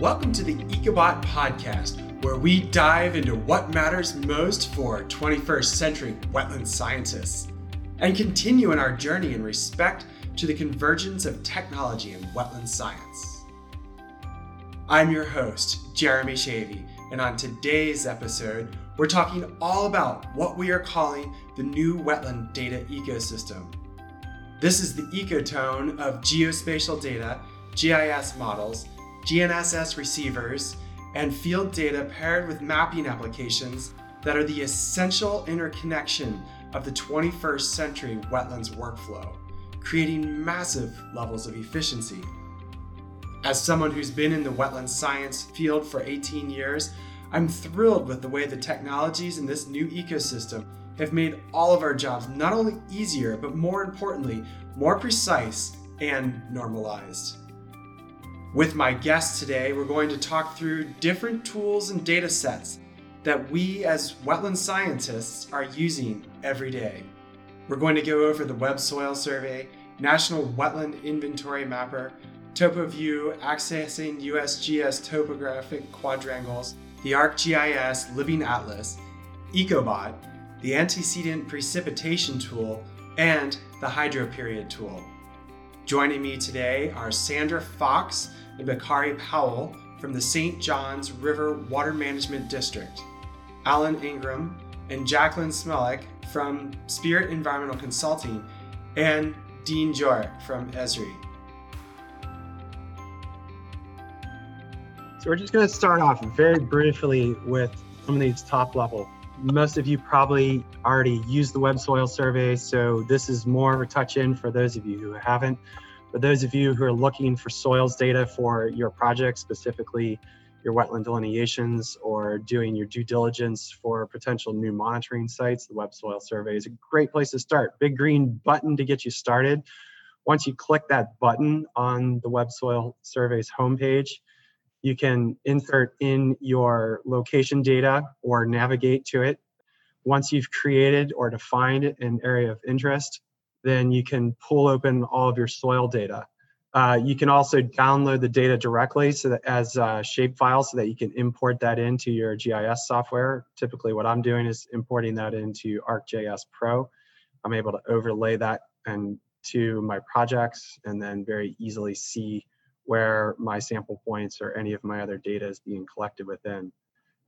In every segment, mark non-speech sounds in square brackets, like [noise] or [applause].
Welcome to the Ecobot podcast, where we dive into what matters most for 21st century wetland scientists and continue in our journey in respect to the convergence of technology and wetland science. I'm your host, Jeremy Schewe, and on today's episode, we're talking all about what we are calling the new wetland data ecosystem. This is the ecotone of geospatial data, GIS models, GNSS receivers, and field data paired with mapping applications that are the essential interconnection of the 21st century wetlands workflow, creating massive levels of efficiency. As someone who's been in the wetland science field for 18 years, I'm thrilled with the way the technologies in this new ecosystem have made all of our jobs not only easier, but more importantly, more precise and normalized. With my guests today, we're going to talk through different tools and data sets that we as wetland scientists are using every day. We're going to go over the Web Soil Survey, National Wetland Inventory Mapper, TopoView accessing USGS topographic quadrangles, the ArcGIS Living Atlas, Ecobot, the antecedent precipitation tool, and the hydroperiod tool. Joining me today are Sandra Fox and Bakari Powell from the St. Johns River Water Management District, Allen Ingram and Jacqueline Smolik from Spirit Environmental Consulting, and Dean Djokic from Esri. So we're just going to start off very briefly with some of these top level. Most of you probably already used the web soil survey, so this is more of a touch in for those of you who haven't. For those of you who are looking for soils data for your project, specifically your wetland delineations or doing your due diligence for potential new monitoring sites, the Web Soil Survey is a great place to start. Big green button to get you started. Once you click that button on the Web Soil Survey's homepage, you can insert in your location data or navigate to it. Once you've created or defined an area of interest, then you can pull open all of your soil data. Uh, you can also download the data directly so that as uh, shape files so that you can import that into your GIS software. Typically what I'm doing is importing that into ArcGIS Pro. I'm able to overlay that and to my projects and then very easily see where my sample points or any of my other data is being collected within.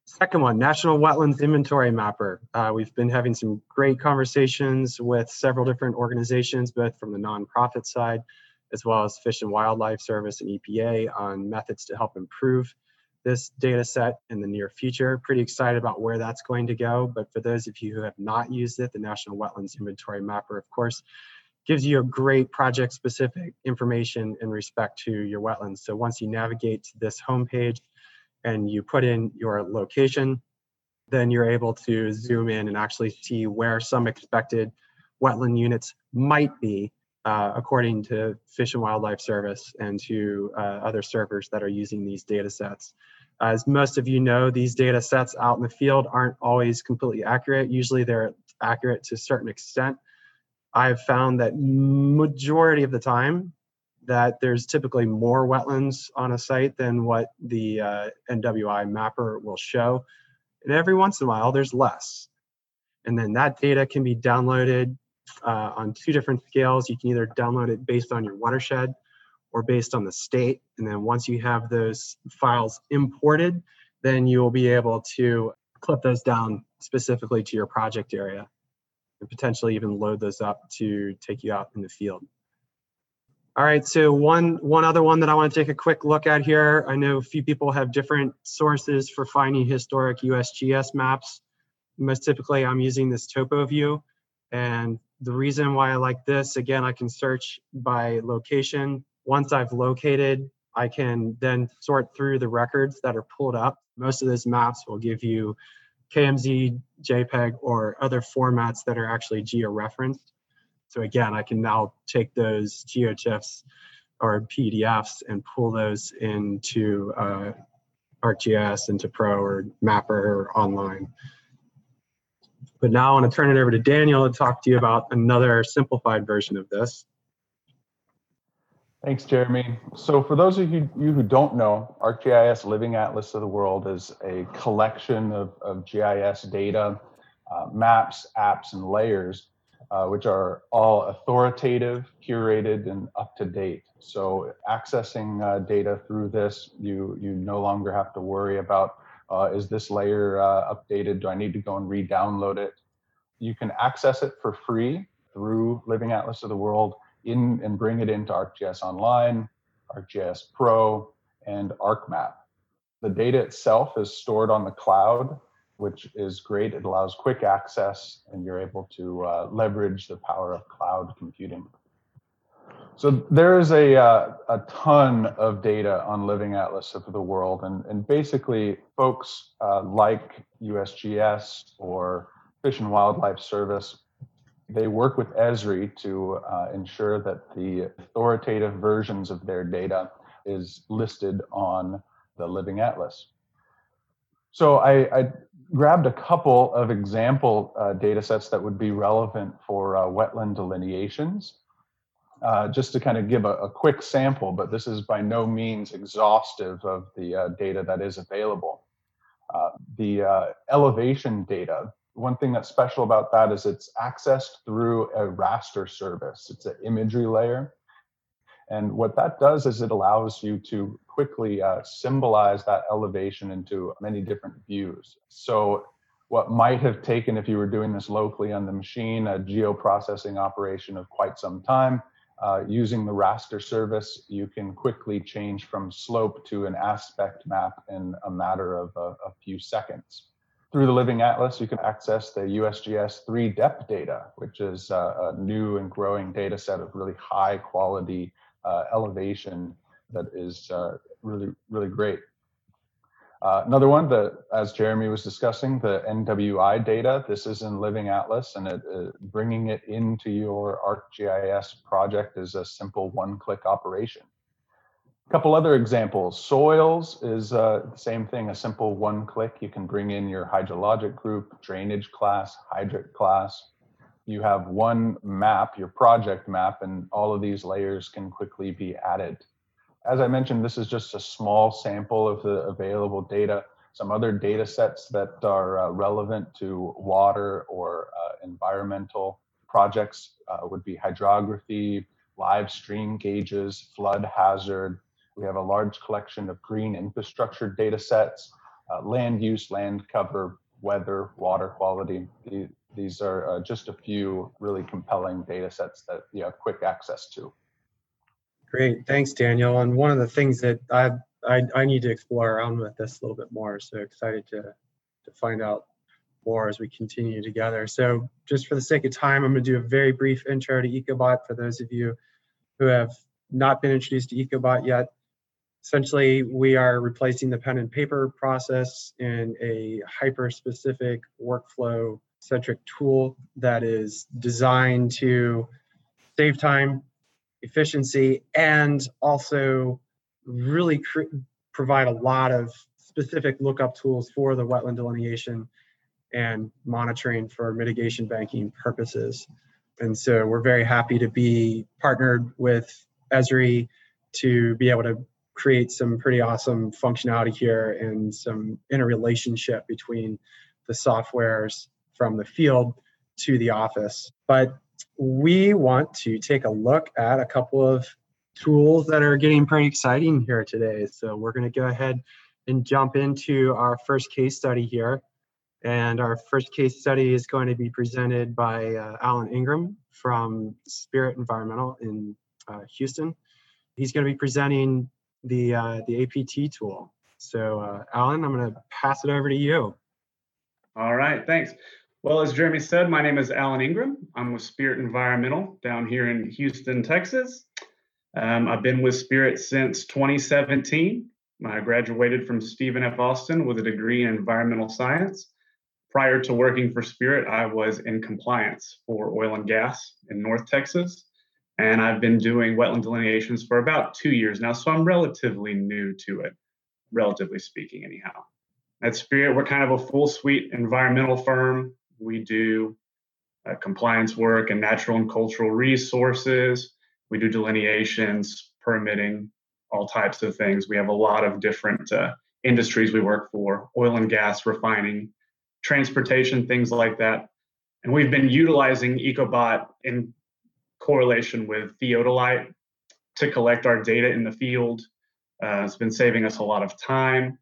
Second one, National Wetlands Inventory Mapper. Uh, we've been having some great conversations with several different organizations, both from the nonprofit side, as well as Fish and Wildlife Service and EPA on methods to help improve this data set in the near future. Pretty excited about where that's going to go. But for those of you who have not used it, the National Wetlands Inventory Mapper, of course, gives you a great project specific information in respect to your wetlands. So once you navigate to this homepage, and you put in your location, then you're able to zoom in and actually see where some expected wetland units might be uh, according to Fish and Wildlife Service and to uh, other servers that are using these data sets. As most of you know, these data sets out in the field aren't always completely accurate. Usually they're accurate to a certain extent. I've found that majority of the time, that there's typically more wetlands on a site than what the uh, NWI mapper will show. And every once in a while, there's less. And then that data can be downloaded uh, on two different scales. You can either download it based on your watershed or based on the state. And then once you have those files imported, then you will be able to clip those down specifically to your project area and potentially even load those up to take you out in the field. All right, so one one other one that I want to take a quick look at here. I know a few people have different sources for finding historic USGS maps. Most typically, I'm using this TopoView, and the reason why I like this, again, I can search by location. Once I've located, I can then sort through the records that are pulled up. Most of those maps will give you KMZ, JPEG, or other formats that are actually geo-referenced. So again, I can now take those GeoTIFFs or PDFs and pull those into uh, ArcGIS, into Pro or Mapper or online. But now I want to turn it over to Daniel to talk to you about another simplified version of this. Thanks, Jeremy. So, for those of you, who don't know, ArcGIS Living Atlas of the World is a collection of, of GIS data, uh, maps, apps, and layers, uh, which are all authoritative, curated, and up to date. So, accessing uh, data through this, you you no longer have to worry about uh, is this layer uh, updated? Do I need to go and re-download it? You can access it for free through Living Atlas of the World in and bring it into ArcGIS Online, ArcGIS Pro, and ArcMap. The data itself is stored on the cloud, which is great. It allows quick access, and you're able to uh, leverage the power of cloud computing. So there is a, uh, a ton of data on Living Atlas of the world, and, and basically folks uh, like USGS or Fish and Wildlife Service they work with Esri to uh, ensure that the authoritative versions of their data is listed on the Living Atlas. So I, I grabbed a couple of example uh, data sets that would be relevant for uh, wetland delineations. Uh, just to kind of give a, a, quick sample, but this is by no means exhaustive of the uh, data that is available. Uh, the uh, elevation data one thing that's special about that is it's accessed through a raster service. It's an imagery layer. And what that does is it allows you to quickly uh, symbolize that elevation into many different views. So, what might have taken, if you were doing this locally on the machine, a geoprocessing operation of quite some time, uh, using the raster service, you can quickly change from slope to an aspect map in a matter of a, a few seconds. Through the Living Atlas, you can access the USGS 3DEP data, which is a, a new and growing data set of really high quality uh, elevation that is uh, really, really great. Uh, another one that, as Jeremy was discussing, the NWI data. This is in Living Atlas, and it, uh, bringing it into your ArcGIS project is a simple one-click operation. A couple other examples. Soils is uh, the same thing, a simple one click. You can bring in your hydrologic group, drainage class, hydric class. You have one map, your project map, and all of these layers can quickly be added. As I mentioned, this is just a small sample of the available data. Some other data sets that are uh, relevant to water or uh, environmental projects uh, would be hydrography, live stream gauges, flood hazard, we have a large collection of green infrastructure data sets, uh, land use, land cover, weather, water quality. These are uh, just a few really compelling data sets that you have quick access to. Great, thanks, Daniel. And one of the things that I, I, I need to explore around with this a little bit more. So excited to to find out more as we continue together. So just for the sake of time, I'm going to do a very brief intro to Ecobot for those of you who have not been introduced to Ecobot yet. Essentially, we are replacing the pen and paper process in a hyper specific workflow centric tool that is designed to save time, efficiency, and also really cr- provide a lot of specific lookup tools for the wetland delineation and monitoring for mitigation banking purposes. And so we're very happy to be partnered with Esri to be able to create some pretty awesome functionality here and some interrelationship between the softwares from the field to the office. But we want to take a look at a couple of tools that are getting pretty exciting here today. So we're going to go ahead and jump into our first case study here. And our first case study is going to be presented by uh, Allen Ingram from Spirit Environmental in uh, Houston. He's going to be presenting the uh, the APT tool. So, uh, Allen, I'm going to pass it over to you. All right, thanks. Well, as Jeremy said, my name is Allen Ingram. I'm with Spirit Environmental down here in Houston, Texas. Um, I've been with Spirit since 2017. I graduated from Stephen F. Austin with a degree in environmental science. Prior to working for Spirit, I was in compliance for oil and gas in North Texas and I've been doing wetland delineations for about two years now, so I'm relatively new to it, relatively speaking, anyhow. At Spirit, we're kind of a full suite environmental firm. We do uh, compliance work and natural and cultural resources. We do delineations, permitting, all types of things. We have a lot of different uh, industries we work for oil and gas, refining, transportation, things like that. And we've been utilizing EcoBot in correlation with Theodolite to collect our data in the field. Uh, it's been saving us a lot of time.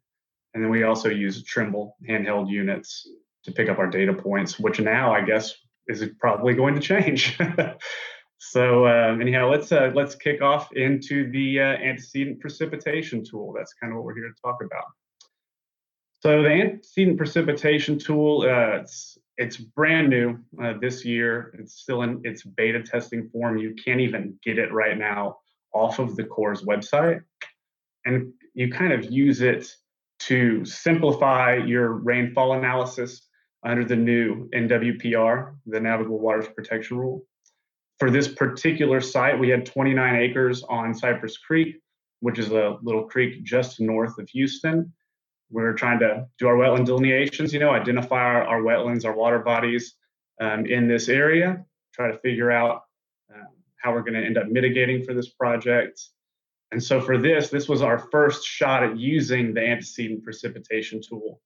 And then we also use Trimble handheld units to pick up our data points, which now I guess is probably going to change. [laughs] so um, anyhow, let's uh, let's kick off into the uh, antecedent precipitation tool. That's kind of what we're here to talk about. So the antecedent precipitation tool, uh, it's it's brand new uh, this year. It's still in its beta testing form. You can't even get it right now off of the Corps website, and you kind of use it to simplify your rainfall analysis under the new NWPR, the Navigable Waters Protection Rule. For this particular site, we had 29 acres on Cypress Creek, which is a little creek just north of Houston. We're trying to do our wetland delineations, you know, identify our, our wetlands, our water bodies um, in this area, try to figure out um, how we're going to end up mitigating for this project. And so for this, this was our first shot at using the antecedent precipitation tool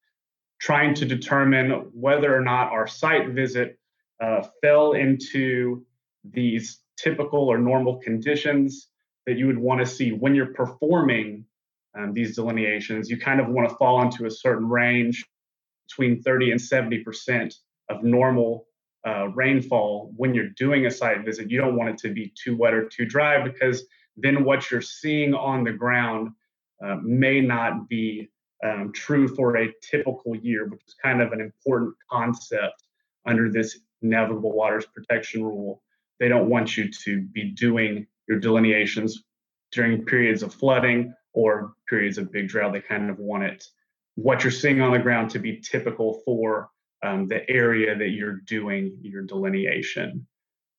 trying to determine whether or not our site visit uh, fell into these typical or normal conditions that you would want to see when you're performing um, these delineations. You kind of want to fall into a certain range between 30 and 70% of normal uh, rainfall when you're doing a site visit. You don't want it to be too wet or too dry because then what you're seeing on the ground uh, may not be um, true for a typical year, which is kind of an important concept under this navigable waters protection rule. They don't want you to be doing your delineations during periods of flooding or periods of big drought. They kind of want it, what you're seeing on the ground, to be typical for um, the area that you're doing your delineation.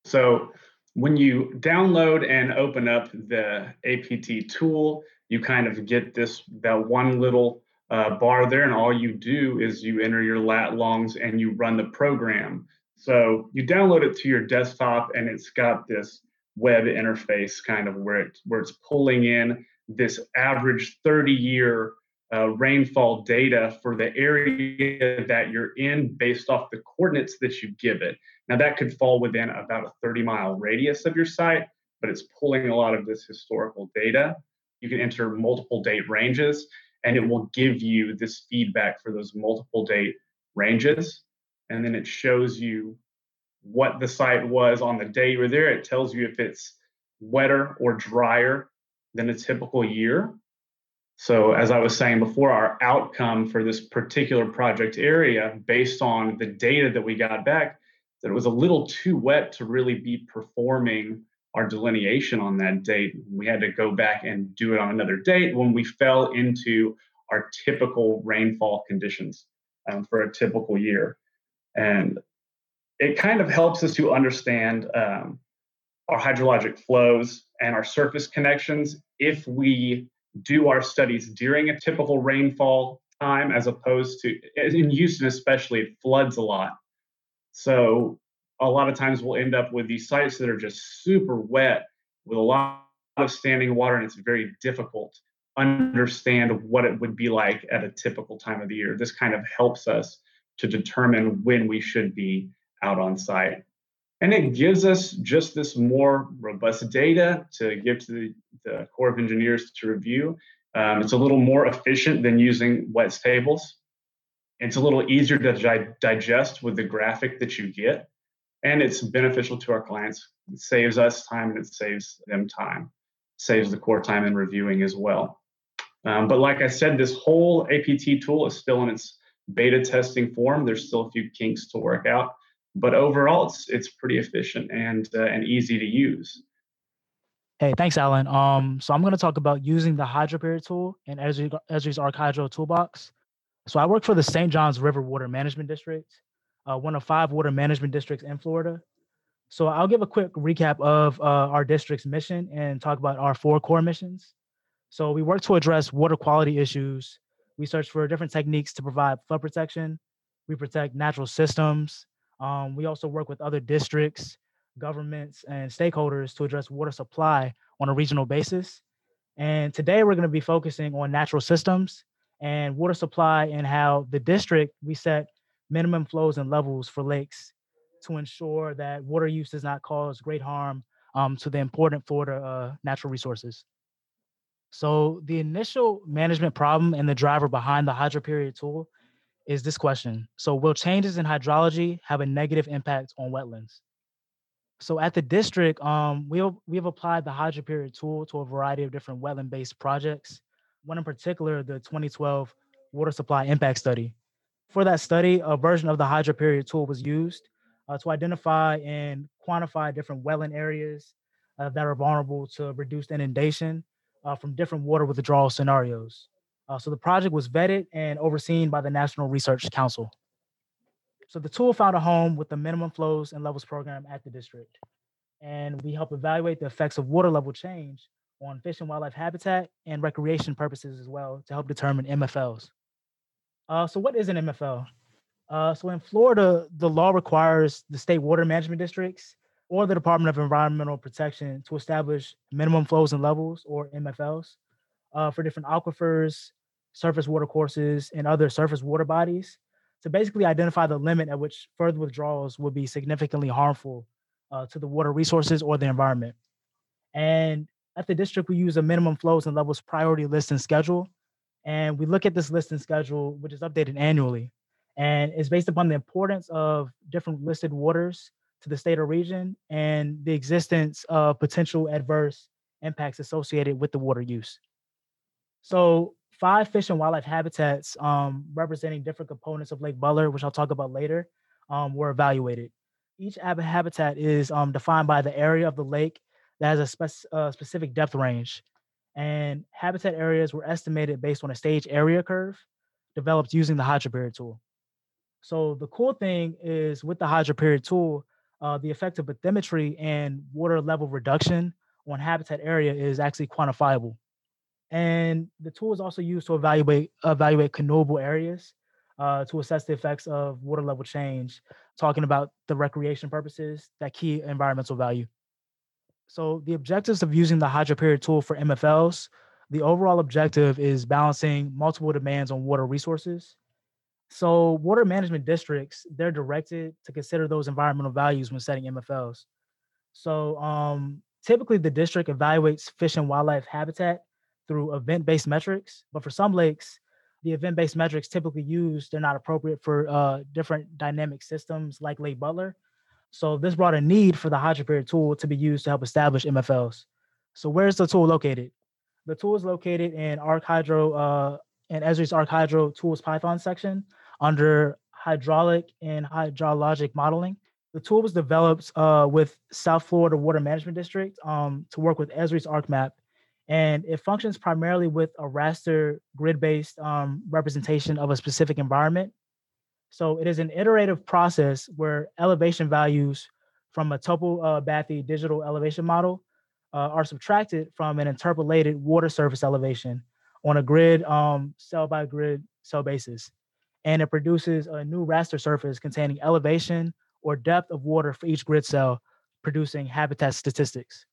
So when you download and open up the APT tool, you kind of get this that one little uh, bar there, and all you do is you enter your lat longs and you run the program. So you download it to your desktop, and it's got this web interface kind of where it where it's pulling in this average 30 year uh, rainfall data for the area that you're in based off the coordinates that you give it. Now, that could fall within about a 30 mile radius of your site, but it's pulling a lot of this historical data. You can enter multiple date ranges and it will give you this feedback for those multiple date ranges. And then it shows you what the site was on the day you were there. It tells you if it's wetter or drier than a typical year. So, as I was saying before, our outcome for this particular project area, based on the data that we got back, that it was a little too wet to really be performing our delineation on that date. We had to go back and do it on another date when we fell into our typical rainfall conditions um, for a typical year. And it kind of helps us to understand um, our hydrologic flows and our surface connections if we do our studies during a typical rainfall time as opposed to in Houston especially it floods a lot. So a lot of times we'll end up with these sites that are just super wet with a lot of standing water and it's very difficult to understand what it would be like at a typical time of the year. This kind of helps us to determine when we should be out on site. And it gives us just this more robust data to give to the, the Corps of Engineers to review. Um, it's a little more efficient than using WETS tables. It's a little easier to di- digest with the graphic that you get and it's beneficial to our clients. It saves us time and it saves them time, saves the Corps time in reviewing as well. Um, but like I said, this whole APT tool is still in its beta testing form. There's still a few kinks to work out, but overall, it's it's pretty efficient and uh, and easy to use. Hey, thanks, Allen. Um, so I'm going to talk about using the HydroPeriod tool in Esri's, Esri's ArcHydro toolbox. So I work for the St. Johns River Water Management District, uh, one of five water management districts in Florida. So I'll give a quick recap of uh, our district's mission and talk about our four core missions. So we work to address water quality issues. We search for different techniques to provide flood protection. We protect natural systems. Um, we also work with other districts, governments, and stakeholders to address water supply on a regional basis. And today we're going to be focusing on natural systems and water supply and how the district we set minimum flows and levels for lakes to ensure that water use does not cause great harm um, to the important Florida uh, natural resources. So the initial management problem and the driver behind the hydroperiod tool is this question. So will changes in hydrology have a negative impact on wetlands? So at the district, um, we have, we have applied the hydroperiod tool to a variety of different wetland-based projects. One in particular, the 2012 water supply impact study. For that study, a version of the hydroperiod tool was used uh, to identify and quantify different wetland areas uh, that are vulnerable to reduced inundation uh, from different water withdrawal scenarios. Uh, so the project was vetted and overseen by the National Research Council. So the tool found a home with the minimum flows and levels program at the district. And we help evaluate the effects of water level change on fish and wildlife habitat and recreation purposes as well to help determine MFLs. Uh, so what is an MFL? Uh, so in Florida, the law requires the state water management districts or the Department of Environmental Protection to establish minimum flows and levels or MFLs uh, for different aquifers, surface water courses, and other surface water bodies to basically identify the limit at which further withdrawals would be significantly harmful uh, to the water resources or the environment. And at the district, we use a minimum flows and levels priority list and schedule. And we look at this list and schedule, which is updated annually. And it's based upon the importance of different listed waters to the state or region and the existence of potential adverse impacts associated with the water use. So five fish and wildlife habitats um, representing different components of Lake Butler, which I'll talk about later, um, were evaluated. Each habitat is um, defined by the area of the lake that has a spec- uh, specific depth range. And habitat areas were estimated based on a stage area curve developed using the hydroperiod tool. So the cool thing is with the hydroperiod tool, uh, the effect of bathymetry and water level reduction on habitat area is actually quantifiable. And the tool is also used to evaluate evaluate canoeable areas uh, to assess the effects of water level change, talking about the recreation purposes, that key environmental value. So the objectives of using the hydroperiod tool for MFLs, the overall objective is balancing multiple demands on water resources. So water management districts, they're directed to consider those environmental values when setting MFLs. So um, typically the district evaluates fish and wildlife habitat through event-based metrics. But for some lakes, the event-based metrics typically used they're not appropriate for uh, different dynamic systems like Lake Butler. So this brought a need for the hydroperiod tool to be used to help establish MFLs. So where's the tool located? The tool is located in ArcHydro uh, in Esri's ArcHydro Tools Python section under hydraulic and hydrologic modeling. The tool was developed uh, with South Florida Water Management District um, to work with Esri's ArcMap and it functions primarily with a raster grid-based um, representation of a specific environment. So it is an iterative process where elevation values from a topography uh, digital elevation model uh, are subtracted from an interpolated water surface elevation on a grid um, cell by grid cell basis. And it produces a new raster surface containing elevation or depth of water for each grid cell, producing habitat statistics.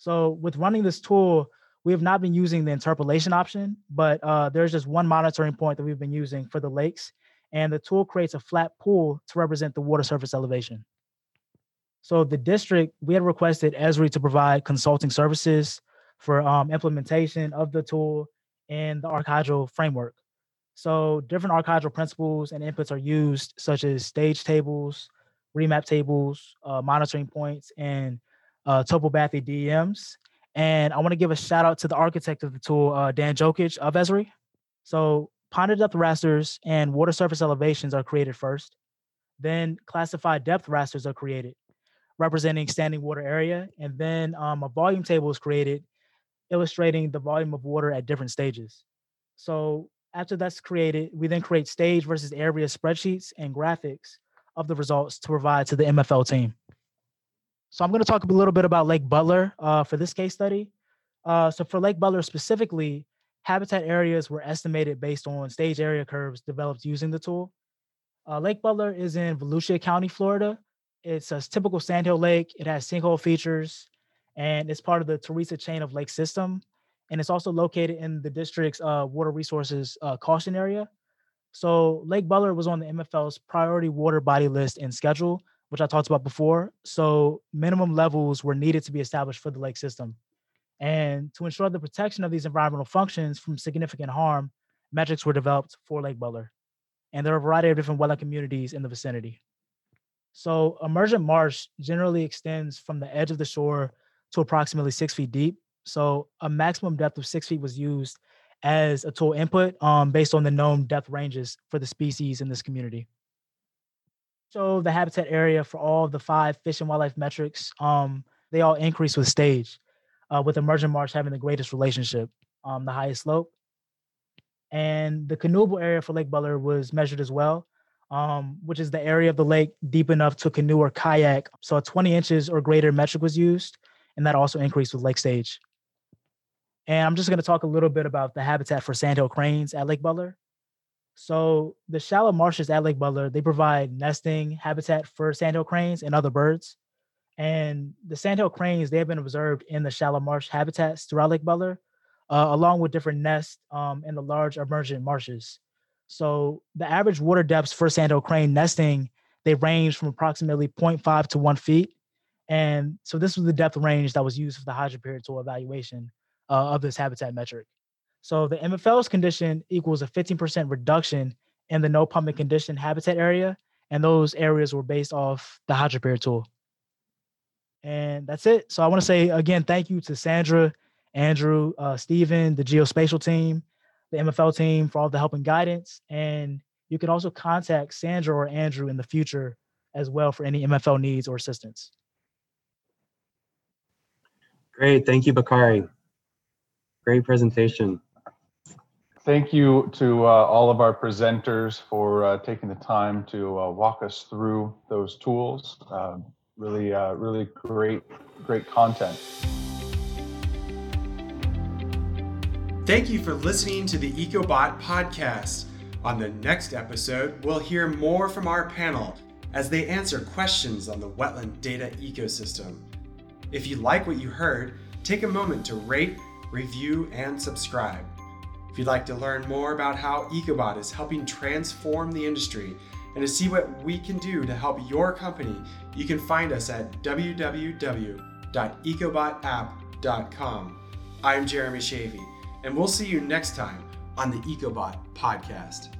So with running this tool, we have not been using the interpolation option, but uh, there's just one monitoring point that we've been using for the lakes, and the tool creates a flat pool to represent the water surface elevation. So the district, we had requested Esri to provide consulting services for um, implementation of the tool in the ArcHydro framework. So different ArcHydro principles and inputs are used, such as stage tables, remap tables, uh, monitoring points, and uh, Topobathy DMs. And I want to give a shout out to the architect of the tool, uh, Dan Djokic of Esri. So ponded depth rasters and water surface elevations are created first. Then classified depth rasters are created, representing standing water area. And then um, a volume table is created, illustrating the volume of water at different stages. So after that's created, we then create stage versus area spreadsheets and graphics of the results to provide to the MFL team. So I'm going to talk a little bit about Lake Butler uh, for this case study. Uh, so for Lake Butler specifically, habitat areas were estimated based on stage area curves developed using the tool. Uh, lake Butler is in Volusia County, Florida. It's a typical sandhill lake. It has sinkhole features, and it's part of the Theresa chain of lake system. and it's also located in the district's uh, water resources uh, caution area. So Lake Butler was on the MFL's priority water body list and schedule, which I talked about before. So minimum levels were needed to be established for the lake system. And to ensure the protection of these environmental functions from significant harm, metrics were developed for Lake Butler. And there are a variety of different wetland communities in the vicinity. So emergent marsh generally extends from the edge of the shore to approximately six feet deep. So a maximum depth of six feet was used as a tool input um, based on the known depth ranges for the species in this community. So the habitat area for all of the five fish and wildlife metrics, um, they all increase with stage, uh, with emergent marsh having the greatest relationship, um, the highest slope. And the canoeable area for Lake Butler was measured as well, um, which is the area of the lake deep enough to canoe or kayak. So a 20 inches or greater metric was used, and that also increased with lake stage. And I'm just going to talk a little bit about the habitat for sandhill cranes at Lake Butler. So the shallow marshes at Lake Butler, they provide nesting habitat for sandhill cranes and other birds. And the sandhill cranes, they have been observed in the shallow marsh habitats throughout Lake Butler, uh, along with different nests um, in the large emergent marshes. So the average water depths for sandhill crane nesting, they range from approximately 0.5 to 1 feet. And so this was the depth range that was used for the hydroperiod tool evaluation uh, of this habitat metric. So the MFL's condition equals a 15% reduction in the no pumping condition habitat area. And those areas were based off the hydroperiod tool. And that's it. So I want to say again, thank you to Sandra, Andrew, uh, Stephen, the geospatial team, the MFL team for all the help and guidance. And you can also contact Sandra or Andrew in the future as well for any MFL needs or assistance. Great. Thank you, Bakari. Great presentation. Thank you to uh, all of our presenters for uh, taking the time to uh, walk us through those tools. Um, really, uh, really great, great content. Thank you for listening to the EcoBot podcast. On the next episode, we'll hear more from our panel as they answer questions on the wetland data ecosystem. If you like what you heard, take a moment to rate, review, and subscribe. If you'd like to learn more about how EcoBot is helping transform the industry and to see what we can do to help your company, you can find us at www.ecobotapp.com. I'm Jeremy Schewe, and we'll see you next time on the EcoBot podcast.